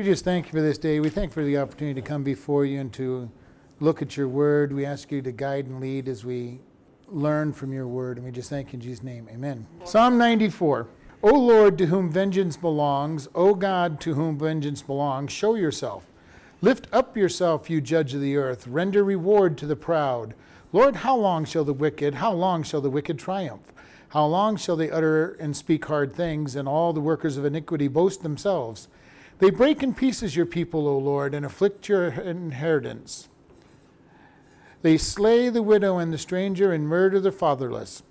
We just thank you for this day. We thank you for the opportunity to come before you and to look at your word. We ask you to guide and lead as we learn from your word. And we just thank you in Jesus' name. Amen. Psalm 94. O Lord, to whom vengeance belongs, O God, to whom vengeance belongs, show yourself. Lift up yourself, you judge of the earth. Render reward to the proud. Lord, how long shall the wicked, how long shall the wicked triumph? How long shall they utter and speak hard things, and all the workers of iniquity boast themselves? They break in pieces your people, O Lord, and afflict your inheritance. They slay the widow and the stranger and murder the fatherless.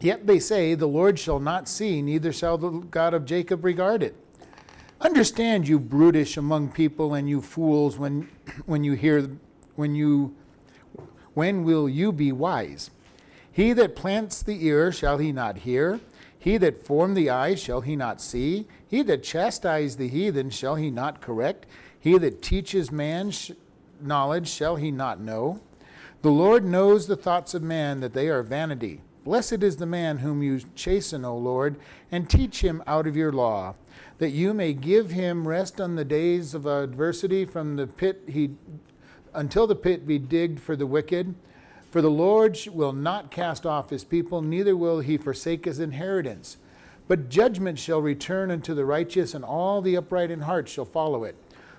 Yet they say, The Lord shall not see, neither shall the God of Jacob regard it. Understand, you brutish among people, and you fools, when, when you hear, when you, when will you be wise? He that plants the ear, shall he not hear? He that formed the eye, shall he not see? He that chastised the heathen, shall he not correct? He that teaches man sh- knowledge, shall he not know? The Lord knows the thoughts of man, that they are vanity. Blessed is the man whom you chasten, O Lord, and teach him out of your law, that you may give him rest on the days of adversity from the pit he until the pit be digged for the wicked. For the Lord will not cast off his people, neither will he forsake his inheritance. But judgment shall return unto the righteous, and all the upright in heart shall follow it.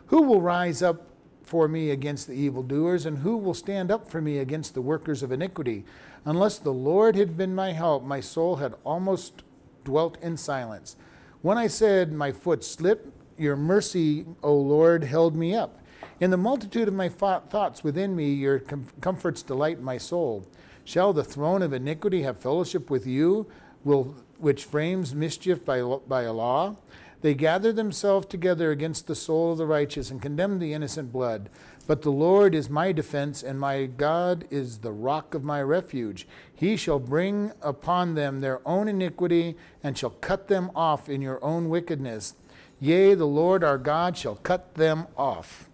Who will rise up for me against the evildoers, and who will stand up for me against the workers of iniquity? Unless the Lord had been my help, my soul had almost dwelt in silence. When I said, My foot slipped, your mercy, O Lord, held me up. In the multitude of my thoughts within me, your com- comforts delight my soul. Shall the throne of iniquity have fellowship with you, will, which frames mischief by, by a law? They gather themselves together against the soul of the righteous and condemn the innocent blood. But the Lord is my defense, and my God is the rock of my refuge. He shall bring upon them their own iniquity, and shall cut them off in your own wickedness. Yea, the Lord our God shall cut them off.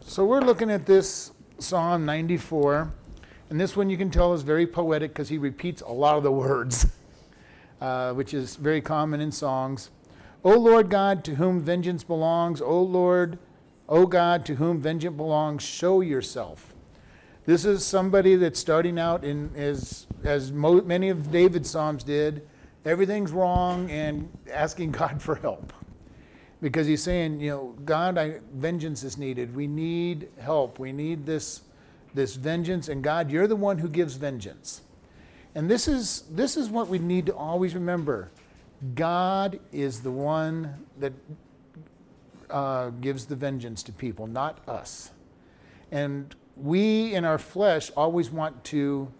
So we're looking at this Psalm 94, and this one you can tell is very poetic because he repeats a lot of the words, uh, which is very common in songs. O Lord God, to whom vengeance belongs, O Lord, O God, to whom vengeance belongs, show yourself. This is somebody that's starting out in as as mo- many of David's psalms did. Everything's wrong and asking God for help, because he's saying, you know, God, I, vengeance is needed. We need help. We need this this vengeance, and God, you're the one who gives vengeance. And this is this is what we need to always remember. God is the one that uh, gives the vengeance to people, not us. And we in our flesh always want to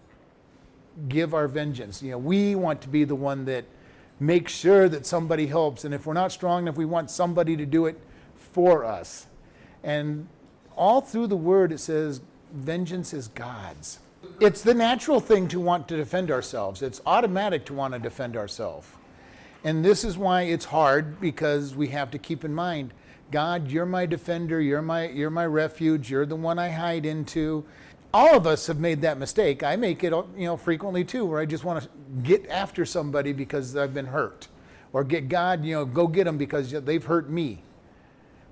give our vengeance. You know, we want to be the one that makes sure that somebody helps. And if we're not strong enough, we want somebody to do it for us. And all through the word, it says, vengeance is God's. It's the natural thing to want to defend ourselves, it's automatic to want to defend ourselves. And this is why it's hard because we have to keep in mind God, you're my defender, you're my, you're my refuge, you're the one I hide into. All of us have made that mistake. I make it you know, frequently too, where I just want to get after somebody because I've been hurt. Or get God, you know, go get them because they've hurt me.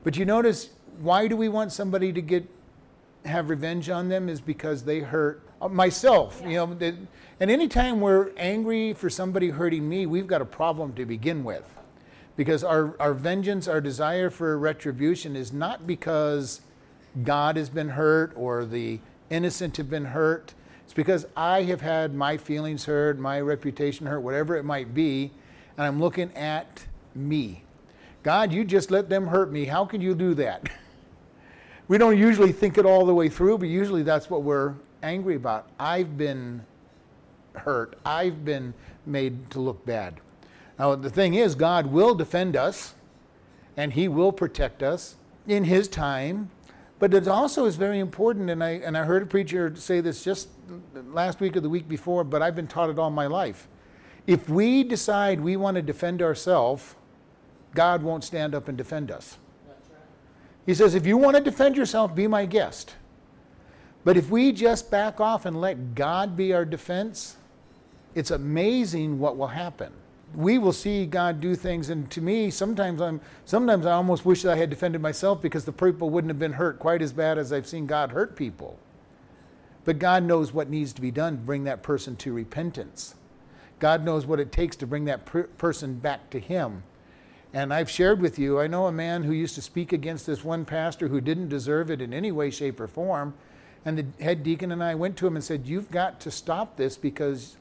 But you notice, why do we want somebody to get have revenge on them is because they hurt Uh, myself. Yeah. You know, and anytime we're angry for somebody hurting me, we've got a problem to begin with. Because our, our vengeance, our desire for retribution is not because God has been hurt or the innocent have been hurt. It's because I have had my feelings hurt, my reputation hurt, whatever it might be, and I'm looking at me. God, you just let them hurt me. How can you do that? we don't usually think it all the way through, but usually that's what we're angry about. I've been hurt. I've been made to look bad. Now, the thing is, God will defend us and He will protect us in His time. But it also is very important, and I, and I heard a preacher say this just last week or the week before, but I've been taught it all my life. If we decide we want to defend ourselves, God won't stand up and defend us. He says, if you want to defend yourself, be my guest. But if we just back off and let God be our defense, it's amazing what will happen. we will see God do things, and to me, sometimes I'm sometimes I almost wish that I had defended myself because the people wouldn't have been hurt quite as bad as I've seen God hurt people. But God knows what needs to be done to bring that person to repentance. God knows what it takes to bring that per- person back to Him. And I've shared with you, I know a man who used to speak against this one pastor who didn't deserve it in any way, shape, or form. And the head deacon and I went to him and said, You've got to stop this because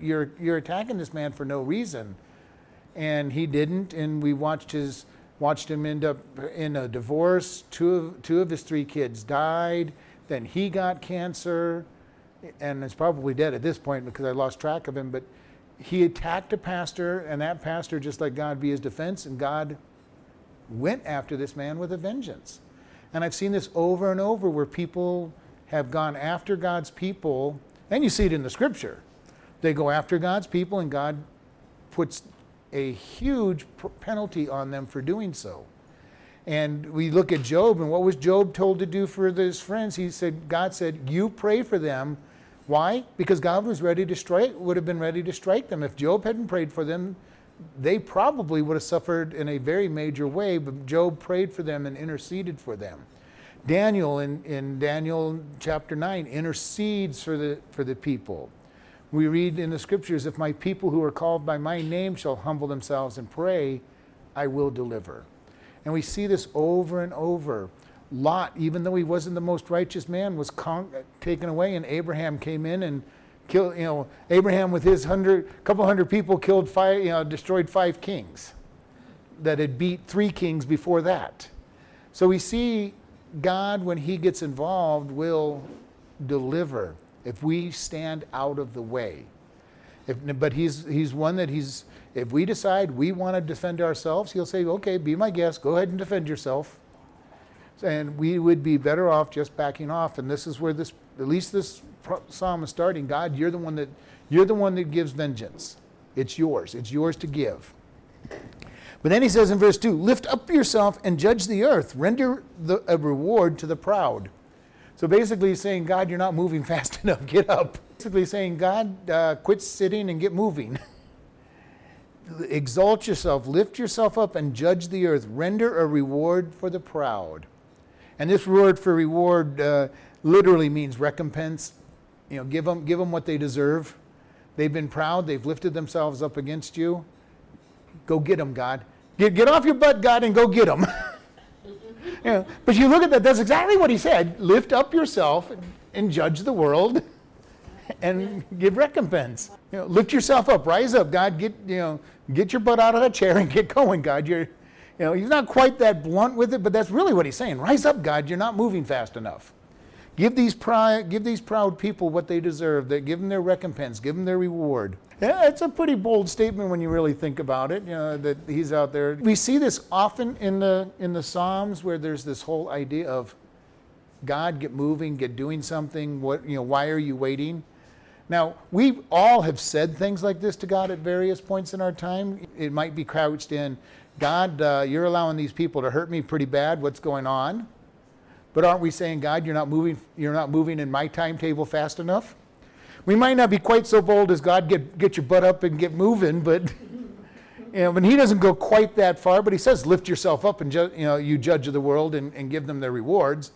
you're, you're attacking this man for no reason. And he didn't, and we watched his watched him end up in a divorce. Two of, two of his three kids died. Then he got cancer and is probably dead at this point because I lost track of him. But he attacked a pastor, and that pastor just let God be his defense, and God went after this man with a vengeance. And I've seen this over and over where people have gone after God's people, and you see it in the scripture. They go after God's people, and God puts a huge penalty on them for doing so. And we look at Job, and what was Job told to do for his friends? He said, God said, You pray for them. Why? Because God was ready to strike, would have been ready to strike them. If Job hadn't prayed for them, they probably would have suffered in a very major way, but Job prayed for them and interceded for them. Daniel in, in Daniel chapter 9 intercedes for the, for the people. We read in the scriptures, if my people who are called by my name shall humble themselves and pray, I will deliver. And we see this over and over. Lot, even though he wasn't the most righteous man, was con- taken away, and Abraham came in and killed. You know, Abraham with his hundred, couple hundred people killed five, you know, destroyed five kings that had beat three kings before that. So we see God, when He gets involved, will deliver if we stand out of the way. If, but he's, he's one that he's, if we decide we want to defend ourselves, he'll say, okay, be my guest, go ahead and defend yourself. And we would be better off just backing off. And this is where this, at least this psalm is starting. God, you're the one that, you're the one that gives vengeance. It's yours. It's yours to give. But then he says in verse 2 Lift up yourself and judge the earth, render the, a reward to the proud. So basically, he's saying, God, you're not moving fast enough. Get up. Basically, saying, God, uh, quit sitting and get moving. Exalt yourself, lift yourself up, and judge the earth. Render a reward for the proud. And this word for reward uh, literally means recompense. You know, give them, give them what they deserve. They've been proud, they've lifted themselves up against you. Go get them, God. Get, get off your butt, God, and go get them. know, but you look at that, that's exactly what he said. Lift up yourself and judge the world and give recompense. You know, lift yourself up, rise up, God. Get you know, get your butt out of that chair and get going, God. You're, you know, he's not quite that blunt with it, but that's really what he's saying. Rise up, God. You're not moving fast enough. Give these, proud, give these proud people what they deserve. Give them their recompense. Give them their reward. Yeah, it's a pretty bold statement when you really think about it. You know, that he's out there. We see this often in the in the Psalms where there's this whole idea of God get moving, get doing something. What you know? Why are you waiting? Now we all have said things like this to God at various points in our time. It might be crouched in, God, uh, you're allowing these people to hurt me pretty bad. What's going on? But aren't we saying, God, you're not moving, you're not moving in my timetable fast enough? We might not be quite so bold as God, get, get your butt up and get moving, but know, when he doesn't go quite that far, but he says, lift yourself up and ju- you know, you judge of the world and, and give them their rewards.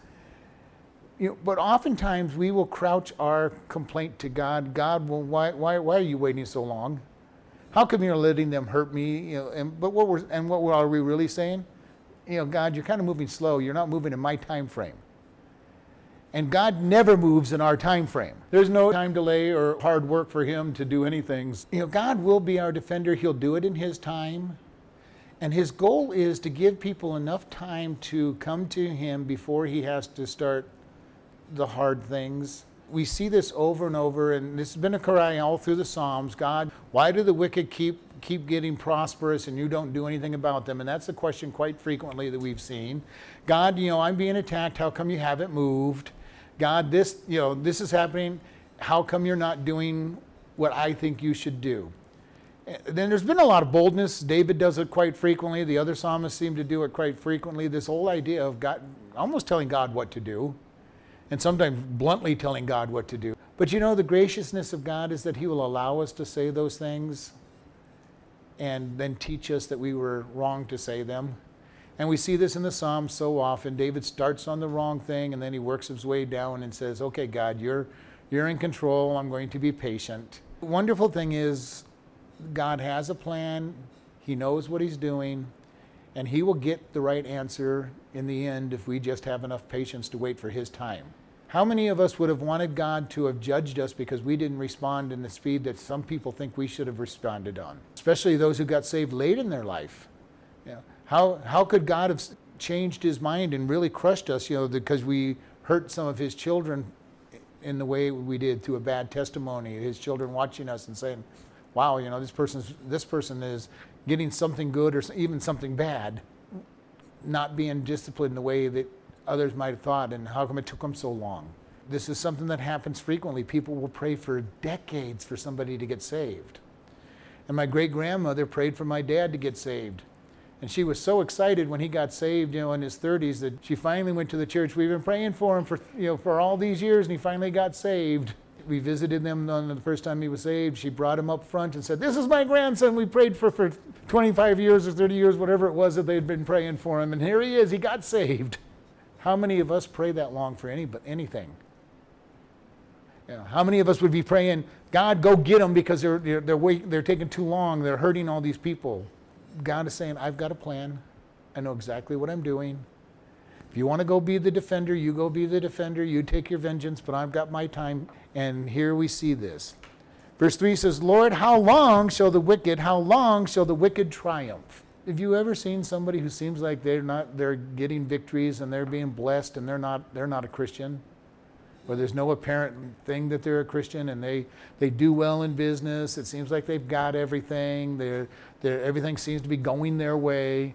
You know, but oftentimes we will crouch our complaint to God. God, well, why, why, why are you waiting so long? How come you're letting them hurt me? You know, and, but what we're, and what are we really saying? You know, God, you're kind of moving slow. You're not moving in my time frame. And God never moves in our time frame. There's no time delay or hard work for him to do anything. You know, God will be our defender. He'll do it in his time. And his goal is to give people enough time to come to him before he has to start the hard things. We see this over and over, and this has been a cry all through the Psalms. God, why do the wicked keep keep getting prosperous and you don't do anything about them? And that's the question quite frequently that we've seen. God, you know, I'm being attacked. How come you haven't moved? God, this, you know, this is happening. How come you're not doing what I think you should do? Then there's been a lot of boldness. David does it quite frequently. The other psalmists seem to do it quite frequently. This whole idea of God, almost telling God what to do, and sometimes bluntly telling God what to do. But you know, the graciousness of God is that He will allow us to say those things and then teach us that we were wrong to say them. And we see this in the Psalms so often. David starts on the wrong thing and then he works his way down and says, Okay, God, you're, you're in control. I'm going to be patient. The wonderful thing is, God has a plan, He knows what He's doing, and He will get the right answer in the end if we just have enough patience to wait for His time. How many of us would have wanted God to have judged us because we didn't respond in the speed that some people think we should have responded on? Especially those who got saved late in their life. Yeah. How, how could God have changed his mind and really crushed us, you know, because we hurt some of his children in the way we did through a bad testimony, his children watching us and saying, wow, you know, this person's this person is getting something good or even something bad, not being disciplined the way that others might have thought, and how come it took them so long? This is something that happens frequently. People will pray for decades for somebody to get saved. And my great grandmother prayed for my dad to get saved. And she was so excited when he got saved, you know, in his 30s that she finally went to the church. We've been praying for him for, you know, for all these years, and he finally got saved. We visited them on the first time he was saved. She brought him up front and said, "This is my grandson. We prayed for for 25 years or 30 years, whatever it was that they'd been praying for him, and here he is. He got saved." How many of us pray that long for any but anything? You know, how many of us would be praying, God, go get them because they're, they're, they're, wait, they're taking too long, they're hurting all these people? God is saying, I've got a plan. I know exactly what I'm doing. If you want to go be the defender, you go be the defender. You take your vengeance, but I've got my time. And here we see this. Verse 3 says, Lord, how long shall the wicked, how long shall the wicked triumph? Have you ever seen somebody who seems like they're not they're getting victories and they're being blessed and they're not they're not a Christian? Or there's no apparent thing that they're a Christian and they, they do well in business. It seems like they've got everything. They're, they're, everything seems to be going their way.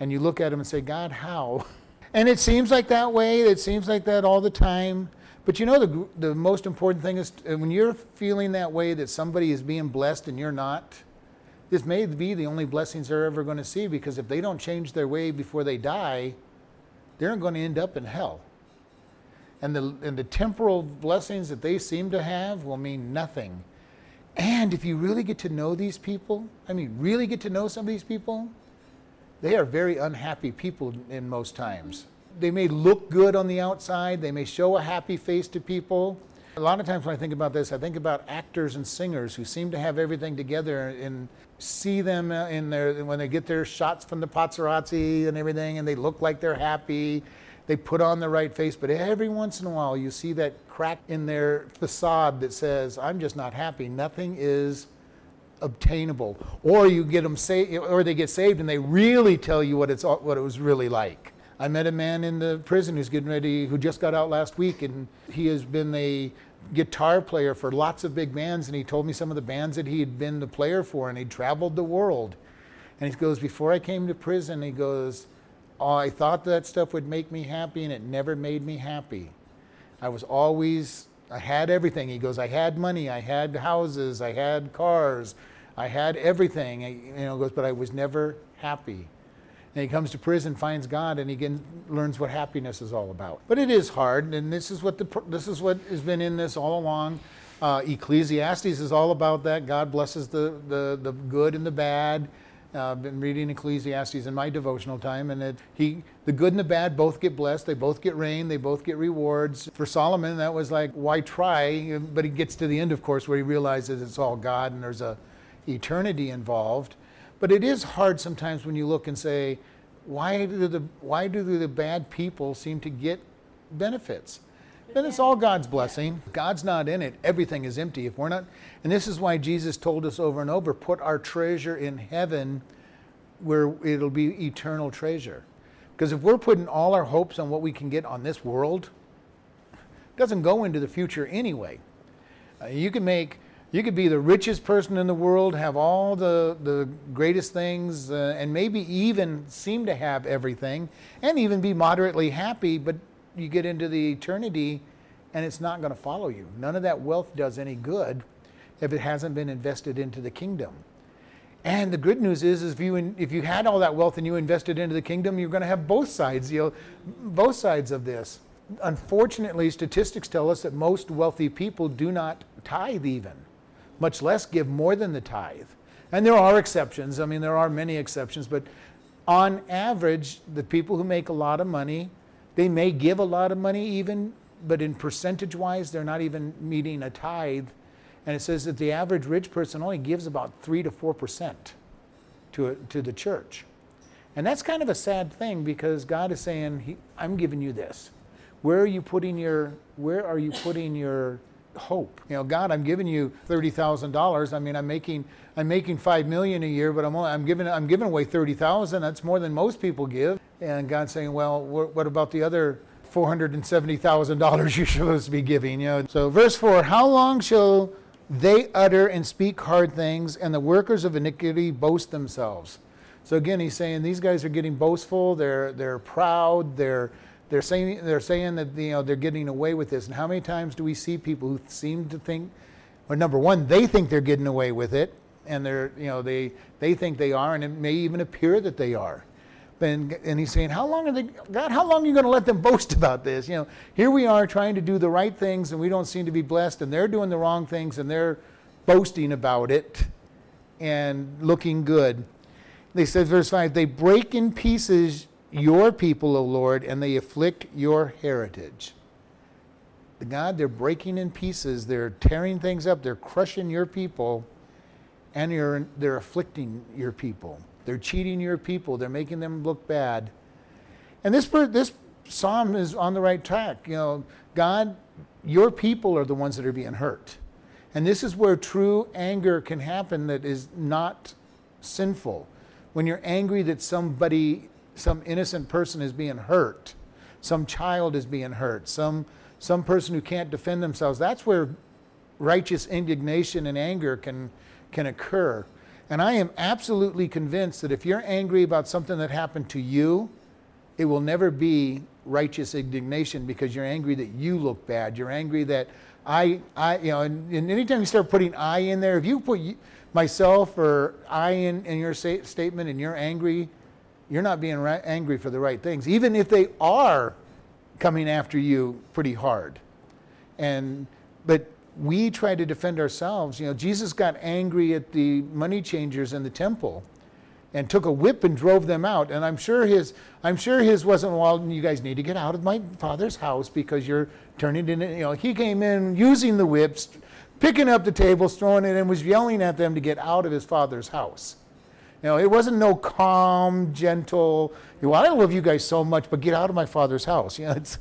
And you look at them and say, God, how? And it seems like that way. It seems like that all the time. But you know, the, the most important thing is uh, when you're feeling that way that somebody is being blessed and you're not, this may be the only blessings they're ever going to see because if they don't change their way before they die, they're going to end up in hell. And the, and the temporal blessings that they seem to have will mean nothing. And if you really get to know these people, I mean, really get to know some of these people, they are very unhappy people in most times. They may look good on the outside, they may show a happy face to people. A lot of times when I think about this, I think about actors and singers who seem to have everything together and see them uh, in their when they get their shots from the paparazzi and everything and they look like they're happy they put on the right face, but every once in a while you see that crack in their facade that says, I'm just not happy. Nothing is obtainable. Or you get them saved, or they get saved and they really tell you what, it's, what it was really like. I met a man in the prison who's getting ready, who just got out last week, and he has been a guitar player for lots of big bands. And he told me some of the bands that he had been the player for, and he'd traveled the world. And he goes, Before I came to prison, he goes, Oh, I thought that stuff would make me happy, and it never made me happy. I was always, I had everything. He goes, I had money, I had houses, I had cars, I had everything. You know, goes, but I was never happy. And he comes to prison, finds God, and he learns what happiness is all about. But it is hard, and this is what the this is what has been in this all along. Uh, Ecclesiastes is all about that. God blesses the, the, the good and the bad. Uh, I've been reading Ecclesiastes in my devotional time, and it, he, the good and the bad both get blessed. They both get rain. They both get rewards. For Solomon, that was like, why try? But he gets to the end, of course, where he realizes it's all God and there's a eternity involved. But it is hard sometimes when you look and say, why do the why do the bad people seem to get benefits? And it's all God's blessing. God's not in it. Everything is empty. If we're not, and this is why Jesus told us over and over put our treasure in heaven where it'll be eternal treasure. Because if we're putting all our hopes on what we can get on this world, it doesn't go into the future anyway. Uh, you can make, you could be the richest person in the world, have all the, the greatest things, uh, and maybe even seem to have everything, and even be moderately happy, but you get into the eternity and it's not going to follow you. None of that wealth does any good if it hasn't been invested into the kingdom. And the good news is, is if you if you had all that wealth and you invested into the kingdom, you're going to have both sides. You know, both sides of this. Unfortunately, statistics tell us that most wealthy people do not tithe even, much less give more than the tithe. And there are exceptions. I mean, there are many exceptions, but on average, the people who make a lot of money, they may give a lot of money even, but in percentage wise, they're not even meeting a tithe. And it says that the average rich person only gives about 3 to 4% to, to the church. And that's kind of a sad thing because God is saying, I'm giving you this. Where are you putting your where are you putting your hope? You know, God, I'm giving you thirty thousand dollars. I mean, I'm making I'm making five million a year, but I'm only, I'm giving I'm giving away thirty thousand. That's more than most people give. And God's saying, well, wh- what about the other four hundred and seventy thousand dollars you're supposed to be giving? You know. So verse four: How long shall they utter and speak hard things, and the workers of iniquity boast themselves? So again, he's saying these guys are getting boastful. They're they're proud. They're they're saying, they're saying that you know, they're getting away with this. And how many times do we see people who seem to think, well, number one, they think they're getting away with it, and they're, you know, they, they think they are, and it may even appear that they are. And, and he's saying, how long are they, God, how long are you going to let them boast about this? You know, here we are trying to do the right things, and we don't seem to be blessed, and they're doing the wrong things, and they're boasting about it and looking good. They said, verse 5, they break in pieces your people, O Lord, and they afflict your heritage. God, they're breaking in pieces, they're tearing things up, they're crushing your people, and you're, they're afflicting your people. They're cheating your people, they're making them look bad. And this, this psalm is on the right track. You know, God, your people are the ones that are being hurt. And this is where true anger can happen that is not sinful. When you're angry that somebody some innocent person is being hurt, some child is being hurt, some, some person who can't defend themselves. That's where righteous indignation and anger can, can occur. And I am absolutely convinced that if you're angry about something that happened to you, it will never be righteous indignation because you're angry that you look bad. You're angry that I, I you know, and, and anytime you start putting I in there, if you put myself or I in, in your statement and you're angry you're not being ra- angry for the right things, even if they are coming after you pretty hard. And but we try to defend ourselves. You know, Jesus got angry at the money changers in the temple and took a whip and drove them out. And I'm sure his I'm sure his wasn't well, you guys need to get out of my father's house because you're turning it in you know, he came in using the whips, picking up the tables, throwing it and was yelling at them to get out of his father's house. You know, it wasn't no calm, gentle, you know, I love you guys so much, but get out of my father's house. You know, it's,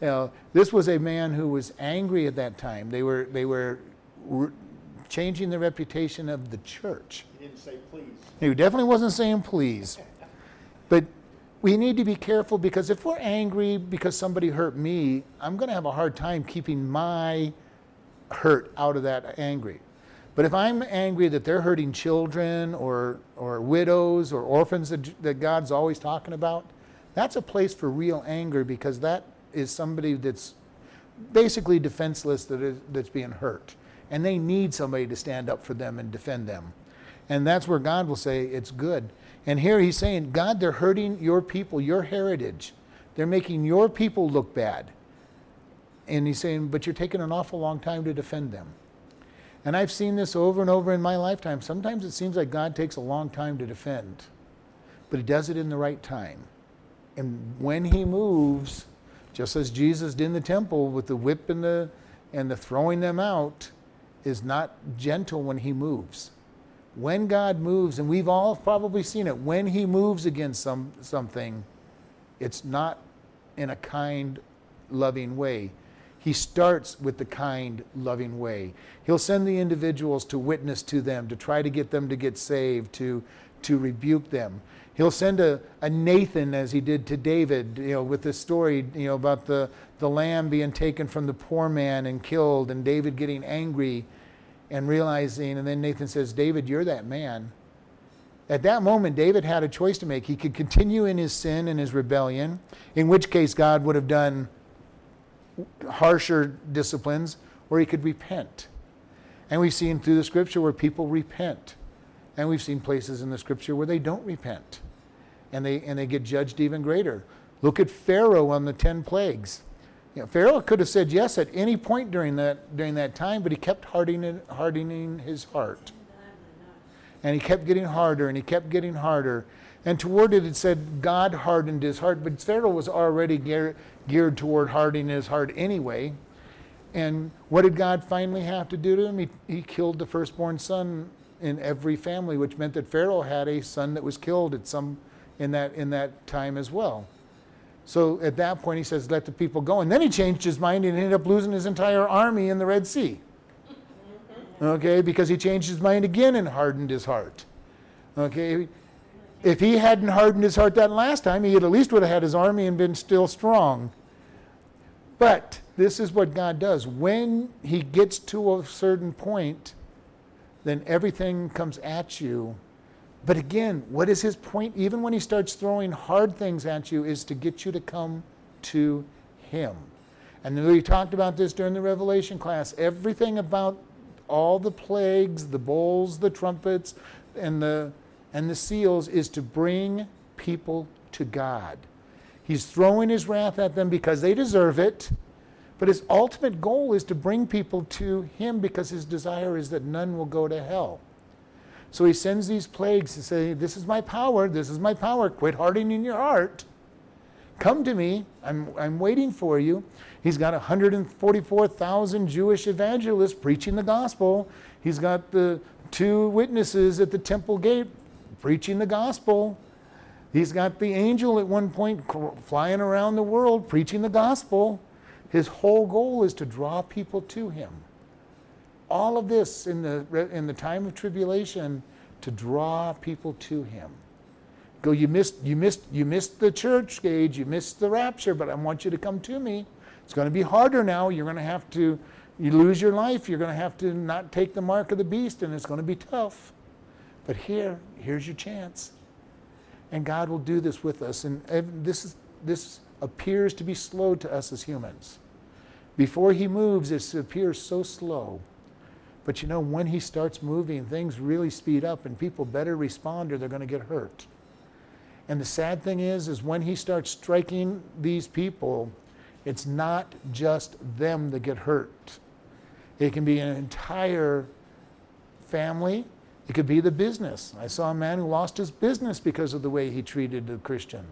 you know, this was a man who was angry at that time. They were, they were re- changing the reputation of the church. He didn't say please. He definitely wasn't saying please. but we need to be careful because if we're angry because somebody hurt me, I'm going to have a hard time keeping my hurt out of that angry. But if I'm angry that they're hurting children or, or widows or orphans that, that God's always talking about, that's a place for real anger because that is somebody that's basically defenseless that is, that's being hurt. And they need somebody to stand up for them and defend them. And that's where God will say, it's good. And here he's saying, God, they're hurting your people, your heritage. They're making your people look bad. And he's saying, but you're taking an awful long time to defend them. And I've seen this over and over in my lifetime. Sometimes it seems like God takes a long time to defend, but He does it in the right time. And when He moves, just as Jesus did in the temple with the whip and the, and the throwing them out, is not gentle when He moves. When God moves, and we've all probably seen it, when He moves against some, something, it's not in a kind, loving way he starts with the kind, loving way. He'll send the individuals to witness to them, to try to get them to get saved, to, to rebuke them. He'll send a, a Nathan, as he did to David, you know, with the story you know, about the, the lamb being taken from the poor man and killed, and David getting angry and realizing, and then Nathan says, David, you're that man. At that moment, David had a choice to make. He could continue in his sin and his rebellion, in which case God would have done harsher disciplines, or he could repent. And we've seen through the scripture where people repent. And we've seen places in the scripture where they don't repent. And they, and they get judged even greater. Look at Pharaoh on the 10 plagues. You know, Pharaoh could have said yes at any point during that, during that time, but he kept hardening, hardening his heart. And he kept getting harder and he kept getting harder. And toward it, it said God hardened his heart, but Pharaoh was already gear, geared toward hardening his heart anyway. And what did God finally have to do to him? He, he killed the firstborn son in every family, which meant that Pharaoh had a son that was killed at some in that in that time as well. So at that point, he says, "Let the people go." And then he changed his mind and ended up losing his entire army in the Red Sea. Mm-hmm. Okay, because he changed his mind again and hardened his heart. Okay, if he hadn't hardened his heart that last time, he at least would have had his army and been still strong. But this is what God does. When he gets to a certain point, then everything comes at you. But again, what is his point? Even when he starts throwing hard things at you, is to get you to come to him. And we talked about this during the Revelation class. Everything about all the plagues, the bowls, the trumpets, and the and the seals is to bring people to God. He's throwing his wrath at them because they deserve it, but his ultimate goal is to bring people to him because his desire is that none will go to hell. So he sends these plagues to say, This is my power, this is my power, quit hardening your heart. Come to me, I'm, I'm waiting for you. He's got 144,000 Jewish evangelists preaching the gospel. He's got the two witnesses at the temple gate preaching the gospel. He's got the angel at one point flying around the world preaching the gospel. His whole goal is to draw people to him. All of this in the, in the time of tribulation to draw people to him. Go, you missed, you missed, you missed the church age, you missed the rapture, but I want you to come to me. It's going to be harder now. You're going to have to, you lose your life. You're going to have to not take the mark of the beast, and it's going to be tough. But here, here's your chance. And God will do this with us. And this, is, this appears to be slow to us as humans. Before He moves, it appears so slow. But you know, when He starts moving, things really speed up and people better respond or they're going to get hurt. And the sad thing is, is when He starts striking these people, it's not just them that get hurt. It can be an entire family, it could be the business. I saw a man who lost his business because of the way he treated a Christian.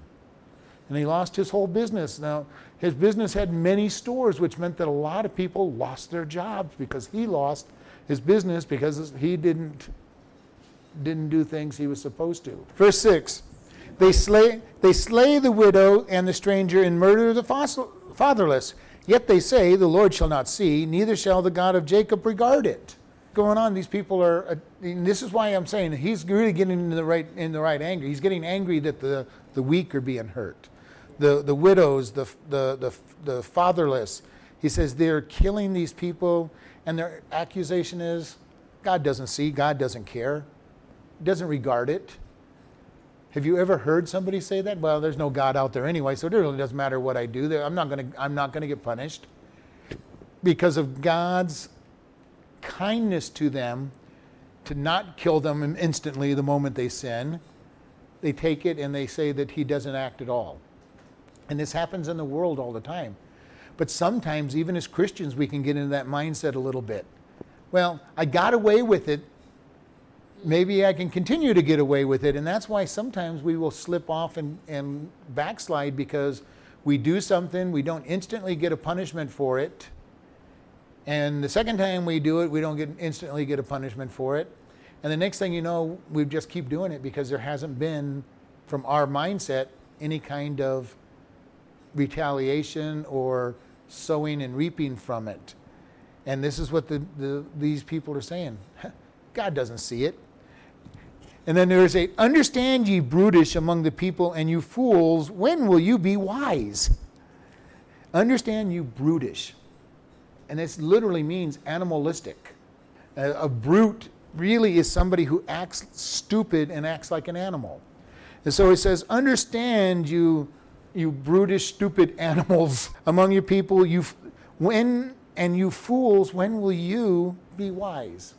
And he lost his whole business. Now, his business had many stores, which meant that a lot of people lost their jobs because he lost his business because he didn't, didn't do things he was supposed to. Verse 6 they slay, they slay the widow and the stranger and murder the fatherless. Yet they say, The Lord shall not see, neither shall the God of Jacob regard it going on. These people are. Uh, this is why I'm saying he's really getting in the right in the right anger. He's getting angry that the the weak are being hurt, the the widows, the the the, the fatherless. He says they're killing these people, and their accusation is God doesn't see, God doesn't care, doesn't regard it. Have you ever heard somebody say that? Well, there's no God out there anyway, so it really doesn't matter what I do. I'm not going to. I'm not going to get punished because of God's kindness to them to not kill them instantly the moment they sin. They take it and they say that he doesn't act at all. And this happens in the world all the time. But sometimes, even as Christians, we can get into that mindset a little bit. Well, I got away with it. Maybe I can continue to get away with it. And that's why sometimes we will slip off and, and backslide because we do something, we don't instantly get a punishment for it and the second time we do it, we don't get instantly get a punishment for it. And the next thing you know, we just keep doing it because there hasn't been, from our mindset, any kind of retaliation or sowing and reaping from it. And this is what the, the, these people are saying. God doesn't see it. And then there is a understand ye brutish among the people and you fools, when will you be wise? Understand you brutish and this literally means animalistic. A, a, brute really is somebody who acts stupid and acts like an animal. And so it says, Understand, you, you brutish, stupid animals among your people, you, when, and you fools, when will you be wise?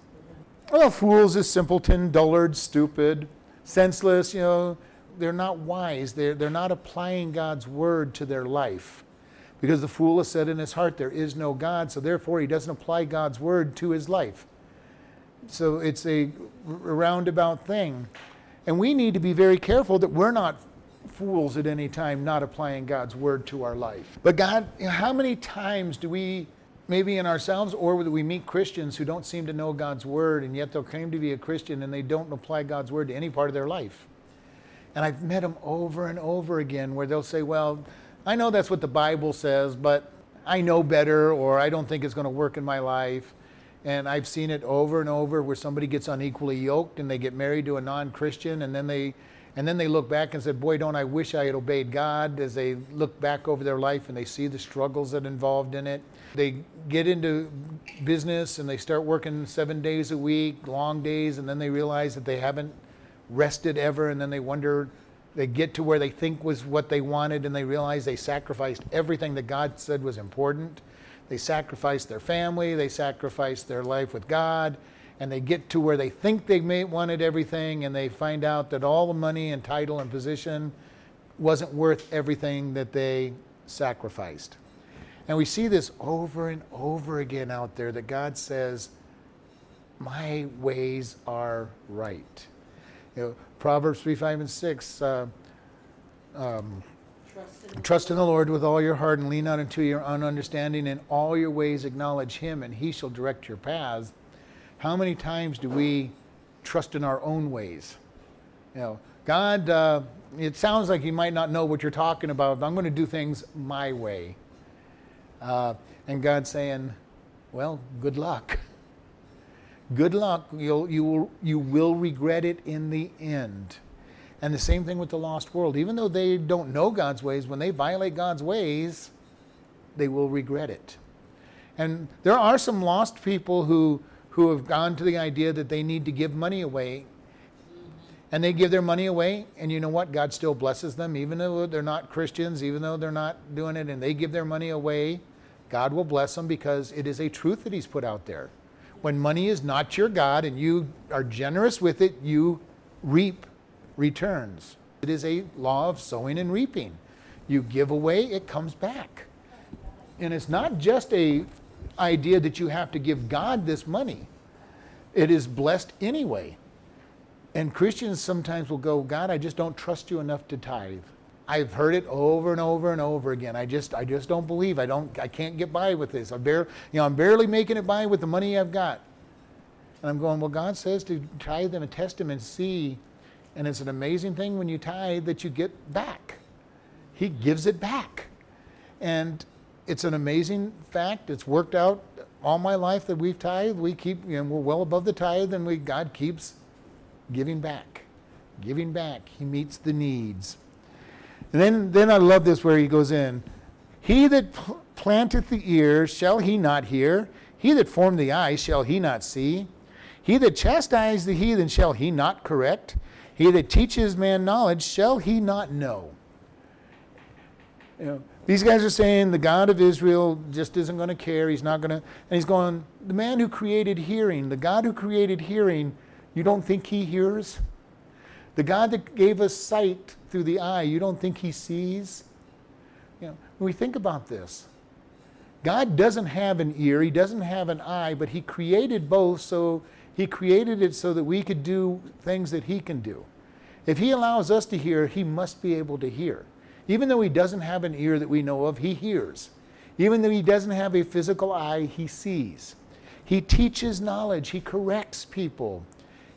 Well, fools is simpleton, dullard, stupid, senseless, you know, they're not wise. They're, they're not applying God's word to their life. Because the fool has said in his heart, There is no God, so therefore he doesn't apply God's word to his life. So it's a roundabout thing. And we need to be very careful that we're not fools at any time not applying God's word to our life. But God, how many times do we, maybe in ourselves, or we meet Christians who don't seem to know God's word and yet they'll claim to be a Christian and they don't apply God's word to any part of their life? And I've met them over and over again where they'll say, Well, I know that's what the Bible says, but I know better, or I don't think it's going to work in my life. And I've seen it over and over where somebody gets unequally yoked and they get married to a non Christian and then they and then they look back and said, Boy, don't I wish I had obeyed God as they look back over their life and they see the struggles that involved in it. They get into business and they start working seven days a week, long days, and then they realize that they haven't rested ever, and then they wonder, they get to where they think was what they wanted, and they realize they sacrificed everything that God said was important. They sacrificed their family, they sacrificed their life with God, and they get to where they think they may wanted everything, and they find out that all the money and title and position wasn't worth everything that they sacrificed. And we see this over and over again out there that God says, My ways are right. You know, Proverbs 3, 5, and 6. Uh, um, Trust in, Trust in the Lord with all your heart and lean not into your own understanding. In all your ways acknowledge Him, and He shall direct your paths. How many times do we trust in our own ways? You know, God, uh, it sounds like you might not know what you're talking about. I'm going to do things my way. Uh, and God's saying, well, good luck. Good luck. You'll, you, will, you will regret it in the end. And the same thing with the lost world. Even though they don't know God's ways, when they violate God's ways, they will regret it. And there are some lost people who, who have gone to the idea that they need to give money away. And they give their money away, and you know what? God still blesses them, even though they're not Christians, even though they're not doing it, and they give their money away. God will bless them because it is a truth that He's put out there. When money is not your God and you are generous with it, you reap returns. It is a law of sowing and reaping. You give away, it comes back. And it's not just a idea that you have to give God this money. It is blessed anyway. And Christians sometimes will go, God, I just don't trust you enough to tithe. I've heard it over and over and over again. I just I just don't believe. I don't I can't get by with this. I bare, you know, I'm barely making it by with the money I've got. And I'm going, well, God says to tithe them, and test him and see. And it's an amazing thing when you tithe that you get back. He gives it back. And it's an amazing fact. It's worked out all my life that we've tithed. We keep, you know, we're well above the tithe, and we God keeps giving back, giving back. He meets the needs. And then, then I love this where he goes in. He that pl- planteth the ear, shall he not hear? He that formed the eyes, shall he not see? He that chastised the heathen, shall he not correct? He that teaches man knowledge, shall he not know? You know, these guys are saying the God of Israel just isn't going to care. He's not going to. And he's going, the man who created hearing, the God who created hearing, you don't think he hears? The God that gave us sight through the eye, you don't think he sees? You know, when we think about this, God doesn't have an ear, he doesn't have an eye, but he created both so he created it so that we could do things that he can do. If he allows us to hear, he must be able to hear. Even though he doesn't have an ear that we know of, he hears. Even though he doesn't have a physical eye, he sees. He teaches knowledge, he corrects people.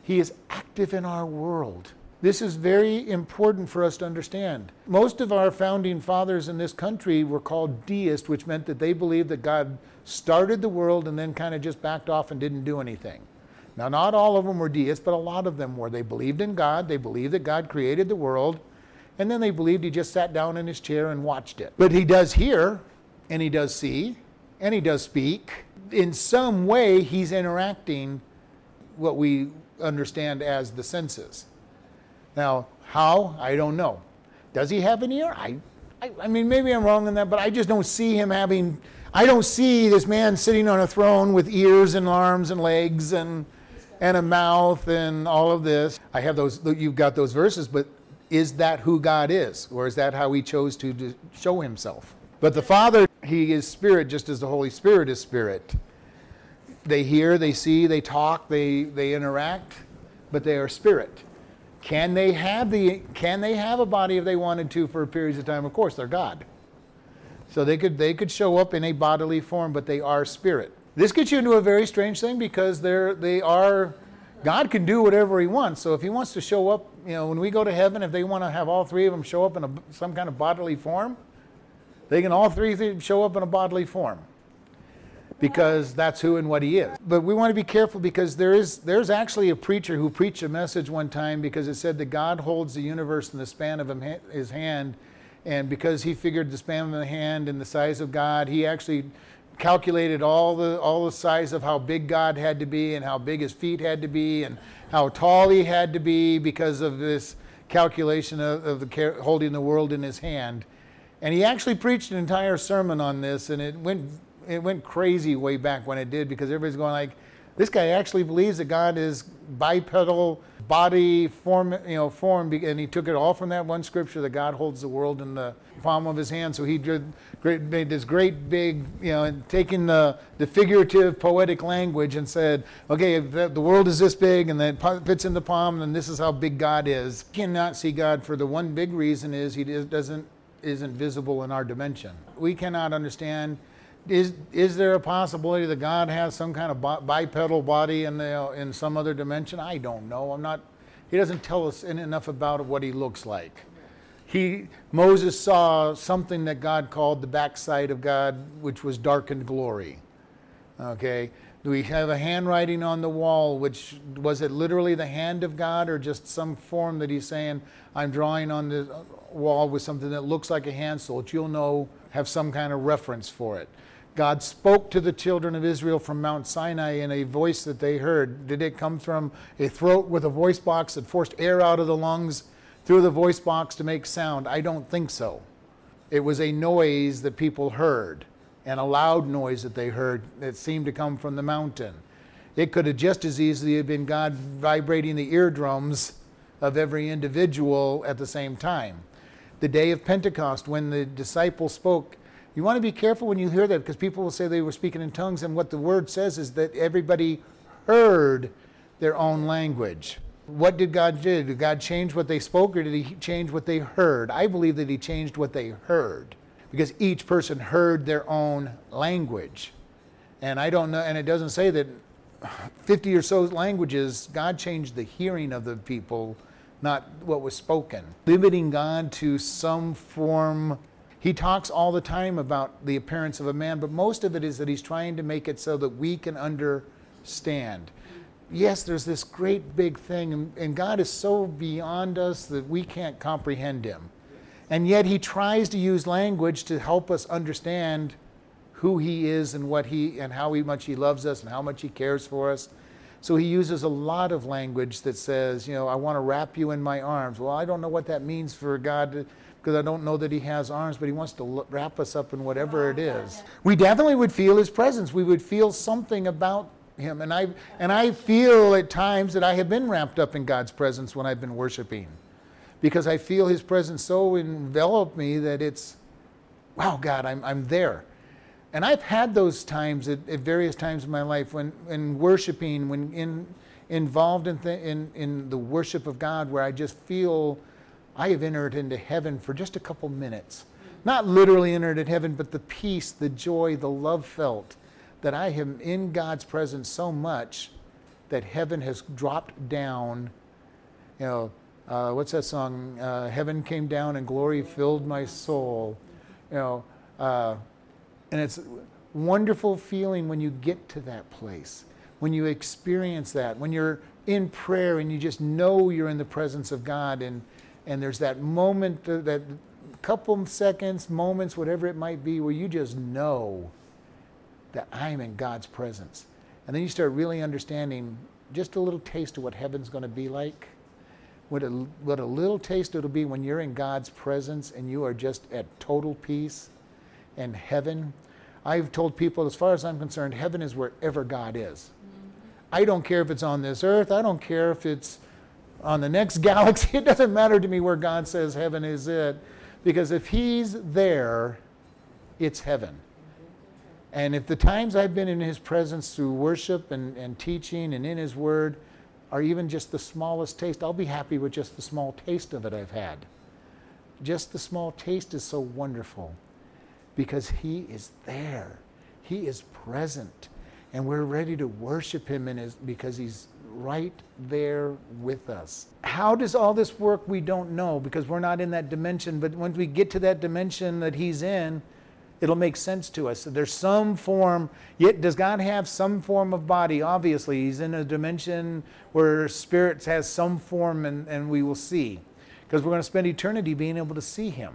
He is active in our world. This is very important for us to understand. Most of our founding fathers in this country were called deists, which meant that they believed that God started the world and then kind of just backed off and didn't do anything. Now, not all of them were deists, but a lot of them were. They believed in God, they believed that God created the world, and then they believed he just sat down in his chair and watched it. But he does hear, and he does see, and he does speak. In some way, he's interacting what we understand as the senses. Now, how? I don't know. Does he have an ear? I, I, I, mean, maybe I'm wrong in that, but I just don't see him having. I don't see this man sitting on a throne with ears and arms and legs and and a mouth and all of this. I have those. You've got those verses, but is that who God is, or is that how He chose to show Himself? But the Father, He is Spirit, just as the Holy Spirit is Spirit. they hear, they see, they talk, they, they interact, but they are spirit. Can they have the can they have a body if they wanted to for periods of time? Of course, they're God. So they could they could show up in a bodily form, but they are spirit. This gets you into a very strange thing because they're they are God can do whatever he wants. So if he wants to show up, you know, when we go to heaven, if they want to have all three of them show up in a, some kind of bodily form, they can all three show up in a bodily form because that's who and what he is. But we want to be careful because there is there's actually a preacher who preached a message one time because it said that God holds the universe in the span of his hand and because he figured the span of the hand and the size of God, he actually calculated all the all the size of how big God had to be and how big his feet had to be and how tall he had to be because of this calculation of, of the holding the world in his hand. And he actually preached an entire sermon on this, and it went it went crazy way back when it did because everybody's going like, this guy actually believes that God is bipedal body form, you know, form, and he took it all from that one scripture that God holds the world in the palm of his hand. So he did great, made this great big, you know, taking the, the figurative poetic language and said, okay, the, the world is this big and then fits in the palm, and this is how big God is. cannot see God for the one big reason is he doesn't isn't visible in our dimension. We cannot understand is, is there a possibility that God has some kind of bipedal body in, the, in some other dimension? I don't know. I'm not, he doesn't tell us enough about what he looks like. He, Moses saw something that God called the backside of God, which was darkened glory. Okay? Do we have a handwriting on the wall, which was it literally the hand of God or just some form that he's saying, I'm drawing on the uh, wall with something that looks like a hand so that you'll know, have some kind of reference for it? God spoke to the children of Israel from Mount Sinai in a voice that they heard. Did it come from a throat with a voice box that forced air out of the lungs through the voice box to make sound? I don't think so. It was a noise that people heard, and a loud noise that they heard that seemed to come from the mountain. It could have just as easily have been God vibrating the eardrums of every individual at the same time. The day of Pentecost, when the disciples spoke, you want to be careful when you hear that because people will say they were speaking in tongues, and what the word says is that everybody heard their own language. What did God do? Did God change what they spoke or did He change what they heard? I believe that He changed what they heard because each person heard their own language. And I don't know, and it doesn't say that 50 or so languages, God changed the hearing of the people, not what was spoken. Limiting God to some form he talks all the time about the appearance of a man, but most of it is that he's trying to make it so that we can understand. Yes, there's this great big thing, and, God is so beyond us that we can't comprehend him. And yet he tries to use language to help us understand who he is and what he and how much he loves us and how much he cares for us. So he uses a lot of language that says, you know, I want to wrap you in my arms. Well, I don't know what that means for God to, because I don't know that he has arms, but he wants to wrap us up in whatever it oh, is. We definitely would feel his presence. We would feel something about him. And I, and I feel at times that I have been wrapped up in God's presence when I've been worshiping because I feel his presence so envelop me that it's, wow, God, I'm, I'm there. And I've had those times at, at various times in my life when, in worshiping, when in, involved in, th- in, in the worship of God, where I just feel I have entered into heaven for just a couple minutes. Not literally entered in heaven, but the peace, the joy, the love felt that I am in God's presence so much that heaven has dropped down. You know, uh, what's that song? Uh, heaven came down and glory filled my soul. You know, uh, and it's wonderful feeling when you get to that place, when you experience that, when you're in prayer and you just know you're in the presence of God and and there's that moment, that couple seconds, moments, whatever it might be, where you just know that I'm in God's presence. And then you start really understanding just a little taste of what heaven's going to be like. What a, what a little taste it'll be when you're in God's presence and you are just at total peace and heaven. I've told people, as far as I'm concerned, heaven is wherever God is. Mm-hmm. I don't care if it's on this earth. I don't care if it's on the next galaxy. It doesn't matter to me where God says heaven is it, because if He's there, it's heaven. And if the times I've been in His presence through worship and, and teaching and in His Word are even just the smallest taste, I'll be happy with just the small taste of it I've had. Just the small taste is so wonderful because He is there, He is present, and we're ready to worship Him in his, because He's right there with us. How does all this work? We don't know because we're not in that dimension. But once we get to that dimension that He's in, it'll make sense to us. There's some form, yet does God have some form of body? Obviously, He's in a dimension where spirits has some form and, and we will see. Because we're going to spend eternity being able to see Him.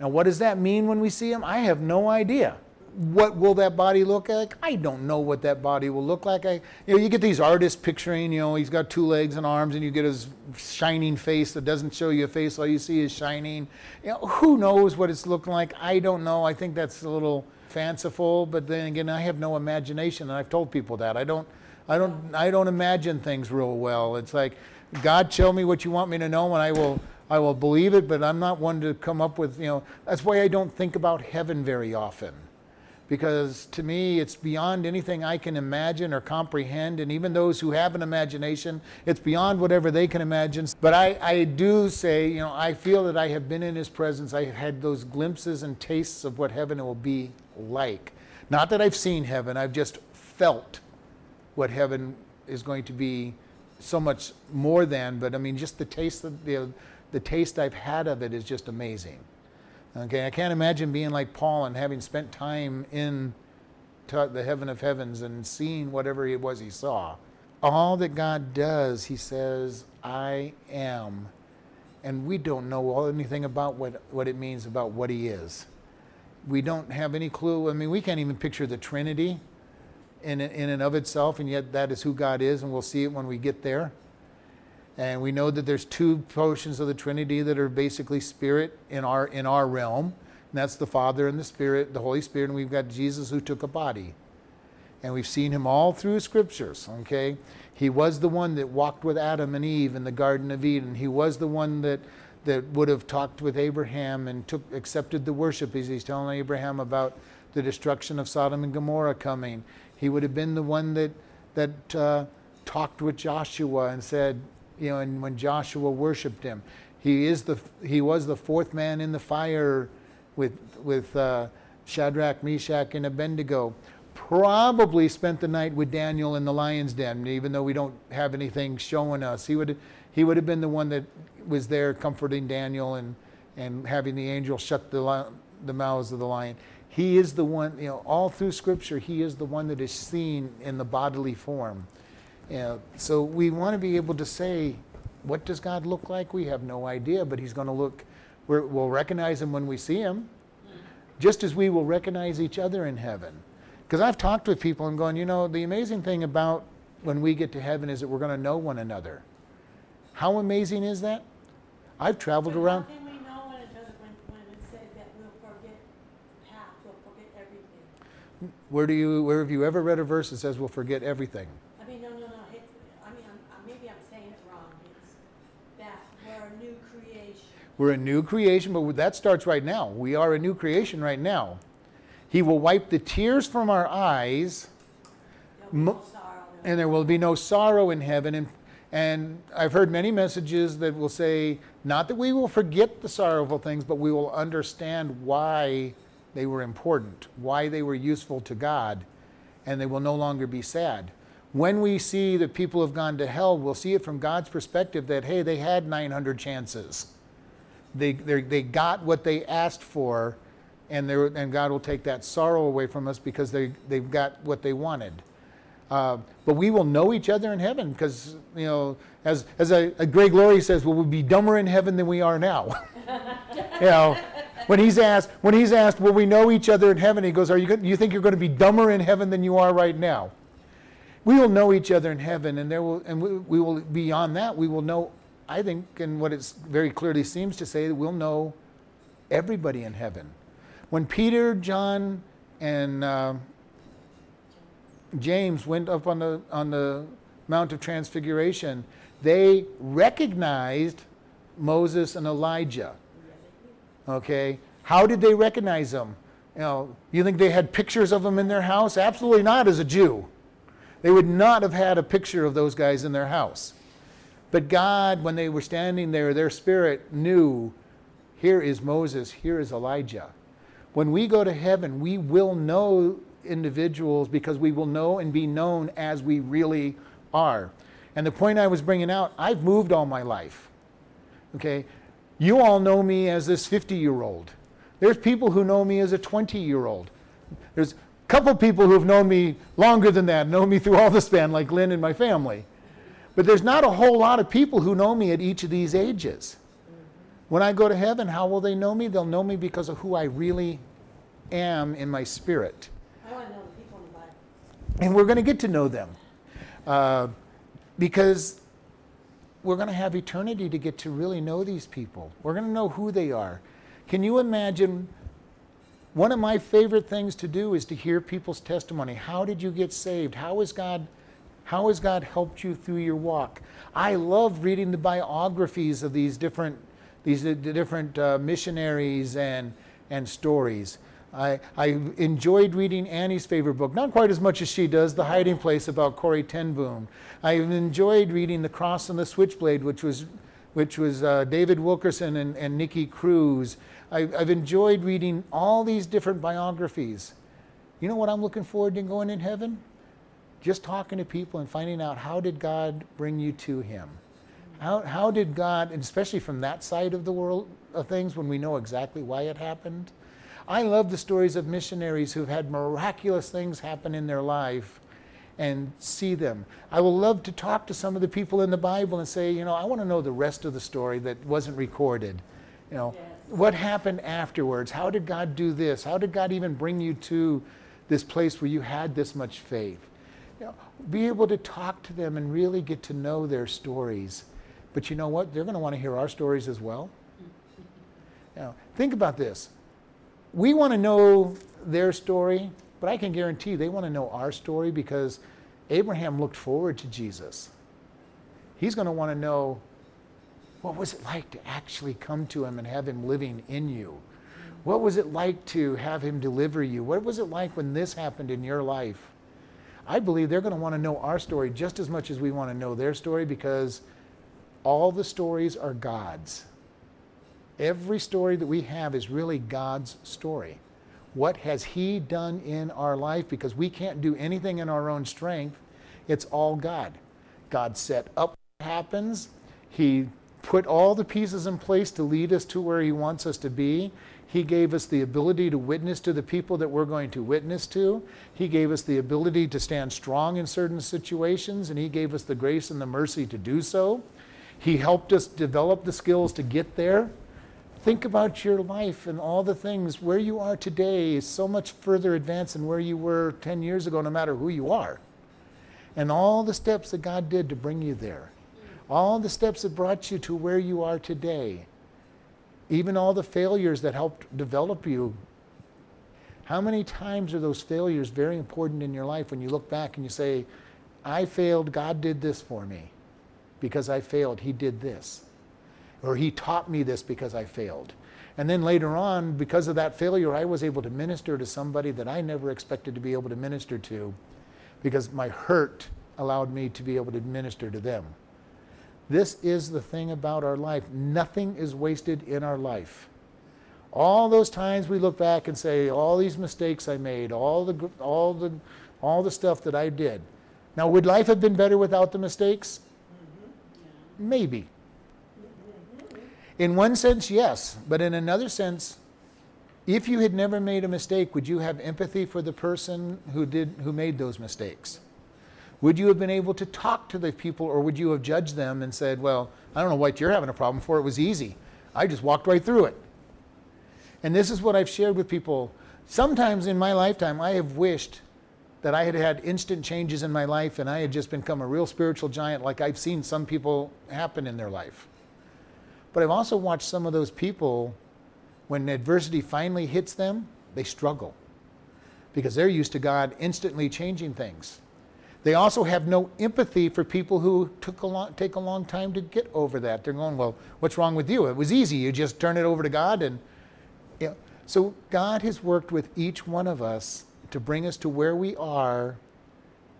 Now, what does that mean when we see Him? I have no idea what will that body look like? I don't know what that body will look like. I, you know, you get these artists picturing, you know, he's got two legs and arms, and you get his shining face that doesn't show you a face. All you see is shining. You know, who knows what it's looking like? I don't know. I think that's a little fanciful, but then again, I have no imagination, and I've told people that I don't, I don't, I don't imagine things real well. It's like, God, show me what you want me to know, and I will. I will believe it, but I'm not one to come up with, you know, that's why I don't think about heaven very often because to me it's beyond anything I can imagine or comprehend. And even those who have an imagination, it's beyond whatever they can imagine. But I, I do say, you know, I feel that I have been in His presence. I have had those glimpses and tastes of what heaven will be like. Not that I've seen heaven, I've just felt what heaven is going to be so much more than. But I mean, just the taste of the, the taste I've had of it is just amazing. Okay, I can't imagine being like Paul and having spent time in the heaven of heavens and seeing whatever it was he saw. All that God does, he says, I am. And we don't know anything about what, what it means about what he is. We don't have any clue. I mean, we can't even picture the Trinity in, in and of itself, and yet that is who God is, and we'll see it when we get there. And we know that there's two portions of the Trinity that are basically spirit in our in our realm. And that's the Father and the Spirit, the Holy Spirit, and we've got Jesus who took a body. And we've seen him all through scriptures, okay? He was the one that walked with Adam and Eve in the Garden of Eden. He was the one that that would have talked with Abraham and took accepted the worship as he's telling Abraham about the destruction of Sodom and Gomorrah coming. He would have been the one that that uh, talked with Joshua and said, you know, and when Joshua worshipped him, he is the he was the fourth man in the fire with with uh, Shadrach, Meshach, and Abednego. Probably spent the night with Daniel in the lion's den, even though we don't have anything showing us. He would he would have been the one that was there comforting Daniel and and having the angel shut the the mouths of the lion. He is the one, you know, all through Scripture, he is the one that is seen in the bodily form. Yeah, so we want to be able to say, what does God look like? We have no idea, but He's going to look, we will recognize Him when we see Him, just as we will recognize each other in heaven. Because I've talked with people and going, you know, the amazing thing about when we get to heaven is that we're going to know one another. How amazing is that? I've traveled But around. How can we know one another when, when it says that we'll forget the past, we'll forget everything? Where do you, where have you ever read a verse that says we'll forget everything? I mean, no, no, no, it's, I mean, I'm, I'm- maybe I'm saying it wrong, it's that we're a new creation. We're a new creation, but that starts right now. We are a new creation right now. He will wipe the tears from our eyes, There'll be Mo- no and there will be no sorrow in heaven. And, and I've heard many messages that will say, not that we will forget the sorrowful things, but we will understand why they were important, why they were useful to God, and they will no longer be sad. When we see that people have gone to hell, we'll see it from God's perspective that, hey, they had 900 chances. They, they, got what they asked for, and, and God will take that sorrow away from us because they, they've got what they wanted. Uh, but we will know each other in heaven because, you know, as, as a, a Greg Laurie says, well, we'll be dumber in heaven than we are now. you know, when he's asked, when he's asked, will we know each other in heaven? He goes, are you, you think you're going to be dumber in heaven than you are right now? We will know each other in heaven, and there will, and we, we will beyond that. We will know, I think, and what it very clearly seems to say, we'll know everybody in heaven. When Peter, John, and uh, James went up on the on the Mount of Transfiguration, they recognized Moses and Elijah. Okay, how did they recognize them? You know, you think they had pictures of them in their house? Absolutely not as a Jew. They would not have had a picture of those guys in their house. But God, when they were standing there, their spirit knew here is Moses, here is Elijah. When we go to heaven, we will know individuals because we will know and be known as we really are. And the point I was bringing out, I've moved all my life. Okay? You all know me as this 50 year old. There's people who know me as a 20 year old. There's a couple people who've known me longer than that, know me through all the span, like Lynn and my family. But there's not a whole lot of people who know me at each of these ages. When I go to heaven, how will they know me? They'll know me because of who I really am in my spirit. I want to know the people in the Bible. And we're going to get to know them uh, because we're going to have eternity to get to really know these people. We're going to know who they are. Can you imagine? One of my favorite things to do is to hear people's testimony. How did you get saved? How is God? How has God helped you through your walk? I love reading the biographies of these different, these the different uh, missionaries and and stories. I, I enjoyed reading Annie's favorite book, not quite as much as she does, The Hiding Place about Corrie ten Boom. I've enjoyed reading The Cross and the Switchblade, which was, which was uh, David Wilkerson and, and Nicky Cruz. I, I've enjoyed reading all these different biographies. You know what I'm looking forward to going in heaven? Just talking to people and finding out how did God bring you to Him? How, how did God, and especially from that side of the world of things when we know exactly why it happened, I love the stories of missionaries who've had miraculous things happen in their life and see them. I will love to talk to some of the people in the Bible and say, you know, I want to know the rest of the story that wasn't recorded. You know, Yes. what happened afterwards? How did God do this? How did God even bring you to this place where you had this much faith? You know, be able to talk to them and really get to know their stories. But you know what? They're going to want to hear our stories as well. Now, think about this we want to know their story, but I can guarantee they want to know our story because Abraham looked forward to Jesus. He's going to want to know what was it like to actually come to him and have him living in you? What was it like to have him deliver you? What was it like when this happened in your life? I believe they're going to want to know our story just as much as we want to know their story because all the stories are God's. Every story that we have is really God's story. What has He done in our life? Because we can't do anything in our own strength. It's all God. God set up what happens. He put all the pieces in place to lead us to where He wants us to be. He gave us the ability to witness to the people that we're going to witness to. He gave us the ability to stand strong in certain situations, and He gave us the grace and the mercy to do so. He helped us develop the skills to get there think about your life and all the things where you are today is so much further advanced than where you were 10 years ago no matter who you are and all the steps that god did to bring you there all the steps that brought you to where you are today even all the failures that helped develop you how many times are those failures very important in your life when you look back and you say i failed god did this for me because i failed he did this or he taught me this because I failed. And then later on, because of that failure, I was able to minister to somebody that I never expected to be able to minister to because my hurt allowed me to be able to minister to them. This is the thing about our life. Nothing is wasted in our life. All those times we look back and say, all these mistakes I made, all the, all the, all the stuff that I did. Now, would life have been better without the mistakes? Mm-hmm. Maybe. Mm-hmm. In one sense, yes, but in another sense, if you had never made a mistake, would you have empathy for the person who did who made those mistakes? Would you have been able to talk to the people or would you have judged them and said, "Well, I don't know what you're having a problem for. It was easy. I just walked right through it." And this is what I've shared with people. Sometimes in my lifetime, I have wished that I had had instant changes in my life and I had just become a real spiritual giant like I've seen some people happen in their life. But I've also watched some of those people, when adversity finally hits them, they struggle because they're used to God instantly changing things. They also have no empathy for people who took a long, take a long time to get over that. They're going, well, what's wrong with you? It was easy. You just turn it over to God. And you know, So God has worked with each one of us to bring us to where we are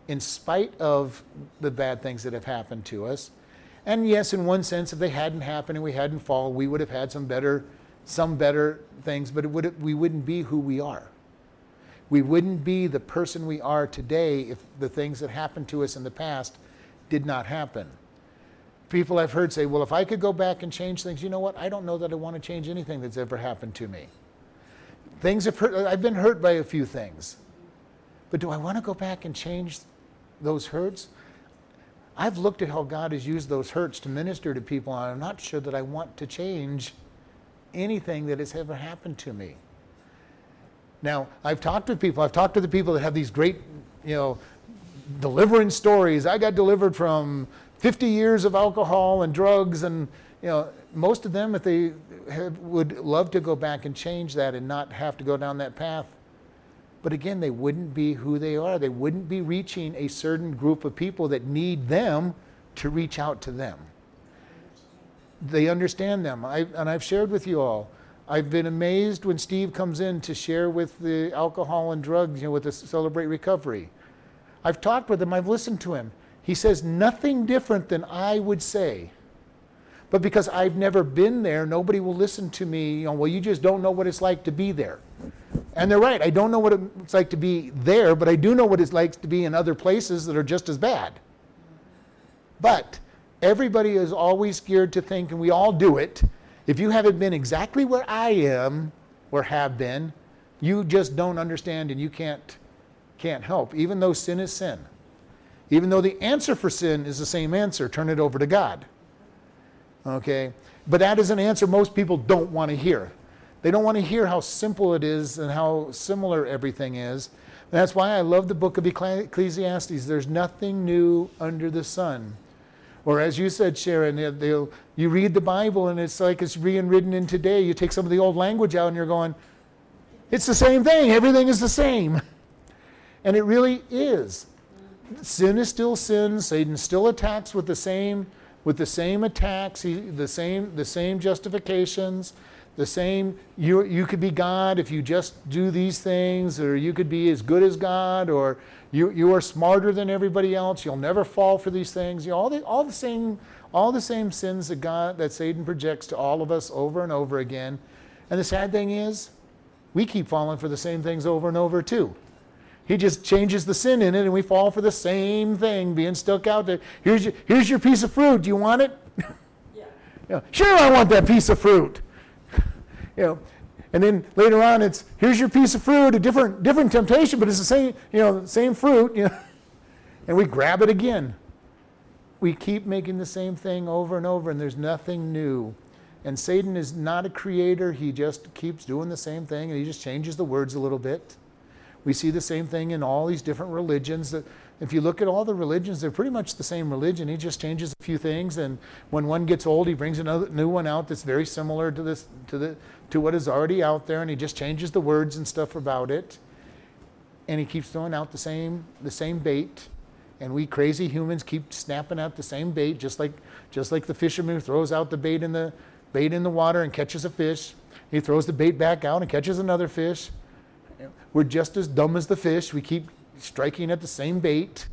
in spite of the bad things that have happened to us. And yes, in one sense, if they hadn't happened and we hadn't fallen, we would have had some better, some better things, but would, we wouldn't be who we are. We wouldn't be the person we are today if the things that happened to us in the past did not happen. People I've heard say, well, if I could go back and change things, you know what? I don't know that I want to change anything that's ever happened to me. Things have hurt, I've been hurt by a few things. But do I want to go back and change those hurts? I've looked at how God has used those hurts to minister to people, and I'm not sure that I want to change anything that has ever happened to me. Now, I've talked to people, I've talked to the people that have these great, you know, deliverance stories. I got delivered from 50 years of alcohol and drugs, and, you know, most of them, if they have, would love to go back and change that and not have to go down that path, but again, they wouldn't be who they are. They wouldn't be reaching a certain group of people that need them to reach out to them. They understand them. I, and I've shared with you all. I've been amazed when Steve comes in to share with the alcohol and drugs, you know, with the Celebrate Recovery. I've talked with him, I've listened to him. He says nothing different than I would say. But because I've never been there, nobody will listen to me. You know, well, you just don't know what it's like to be there. And they're right. I don't know what it's like to be there, but I do know what it's like to be in other places that are just as bad. But everybody is always scared to think, and we all do it. If you haven't been exactly where I am or have been, you just don't understand and you can't can't help, even though sin is sin. Even though the answer for sin is the same answer, turn it over to God. Okay? But that is an answer most people don't want to hear. They don't want to hear how simple it is and how similar everything is. That's why I love the book of Ecclesiastes. There's nothing new under the sun. Or as you said, Sharon, you read the Bible and it's like it's being written in today. You take some of the old language out and you're going, it's the same thing. Everything is the same. And it really is. Sin is still sin. Satan still attacks with the same, with the same attacks, he, the same, the same justifications the same you you could be god if you just do these things or you could be as good as god or you you are smarter than everybody else you'll never fall for these things you know, all the all the same all the same sins that god that satan projects to all of us over and over again. And the sad thing is we keep falling for the same things over and over too. He just changes the sin in it and we fall for the same thing being stuck out there. Here's your here's your piece of fruit. Do you want it? Yeah. know, sure i want that piece of fruit. You know, and then later on, it's here's your piece of fruit, a different different temptation, but it's the same, you know, same fruit, you know, and we grab it again. We keep making the same thing over and over, and there's nothing new. And Satan is not a creator; he just keeps doing the same thing, and he just changes the words a little bit. We see the same thing in all these different religions. That if you look at all the religions, they're pretty much the same religion. He just changes a few things, and when one gets old, he brings another new one out that's very similar to this to the to what is already out there, and he just changes the words and stuff about it. And he keeps throwing out the same the same bait, and we crazy humans keep snapping out the same bait, just like just like the fisherman who throws out the bait in the bait in the water and catches a fish. He throws the bait back out and catches another fish. We're just as dumb as the fish. We keep striking at the same bait.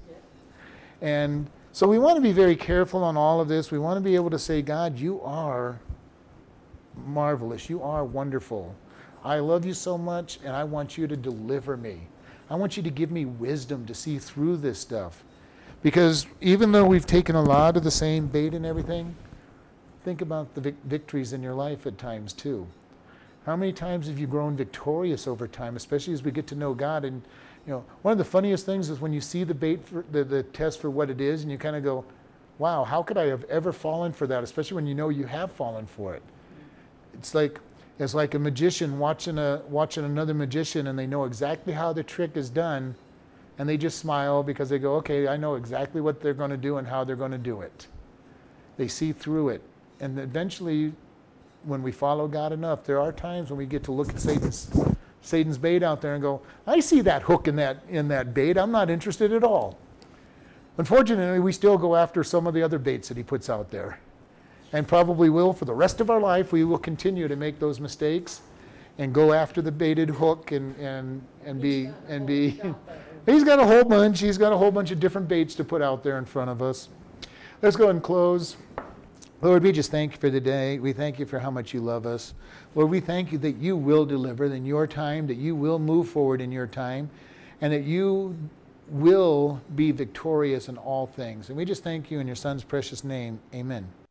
And so we want to be very careful on all of this. We want to be able to say, God, you are marvelous. You are wonderful. I love you so much, and I want you to deliver me. I want you to give me wisdom to see through this stuff. Because even though we've taken a lot of the same bait and everything, think about the vic- victories in your life at times too. How many times have you grown victorious over time, especially as we get to know God? And you know, one of the funniest things is when you see the bait, for, the, the test for what it is, and you kind of go, "Wow, how could I have ever fallen for that?" Especially when you know you have fallen for it it's like it's like a magician watching a watching another magician and they know exactly how the trick is done and they just smile because they go okay i know exactly what they're going to do and how they're going to do it. They see through it. And eventually when we follow god enough there are times when we get to look at satan's satan's bait out there and go i see that hook in that in that bait. I'm not interested at all. Unfortunately we still go after some of the other baits that he puts out there. And probably will for the rest of our life. We will continue to make those mistakes. and go after the baited hook and, and, and be, and be, he's got a whole bunch, he's got a whole bunch of different baits to put out there in front of us. Let's go and close. Lord, we just thank you for the day. We thank you for how much you love us. Lord, we thank you that you will deliver in your time, that you will move forward in your time, and that you will be victorious in all things. And we just thank you in your son's precious name. Amen.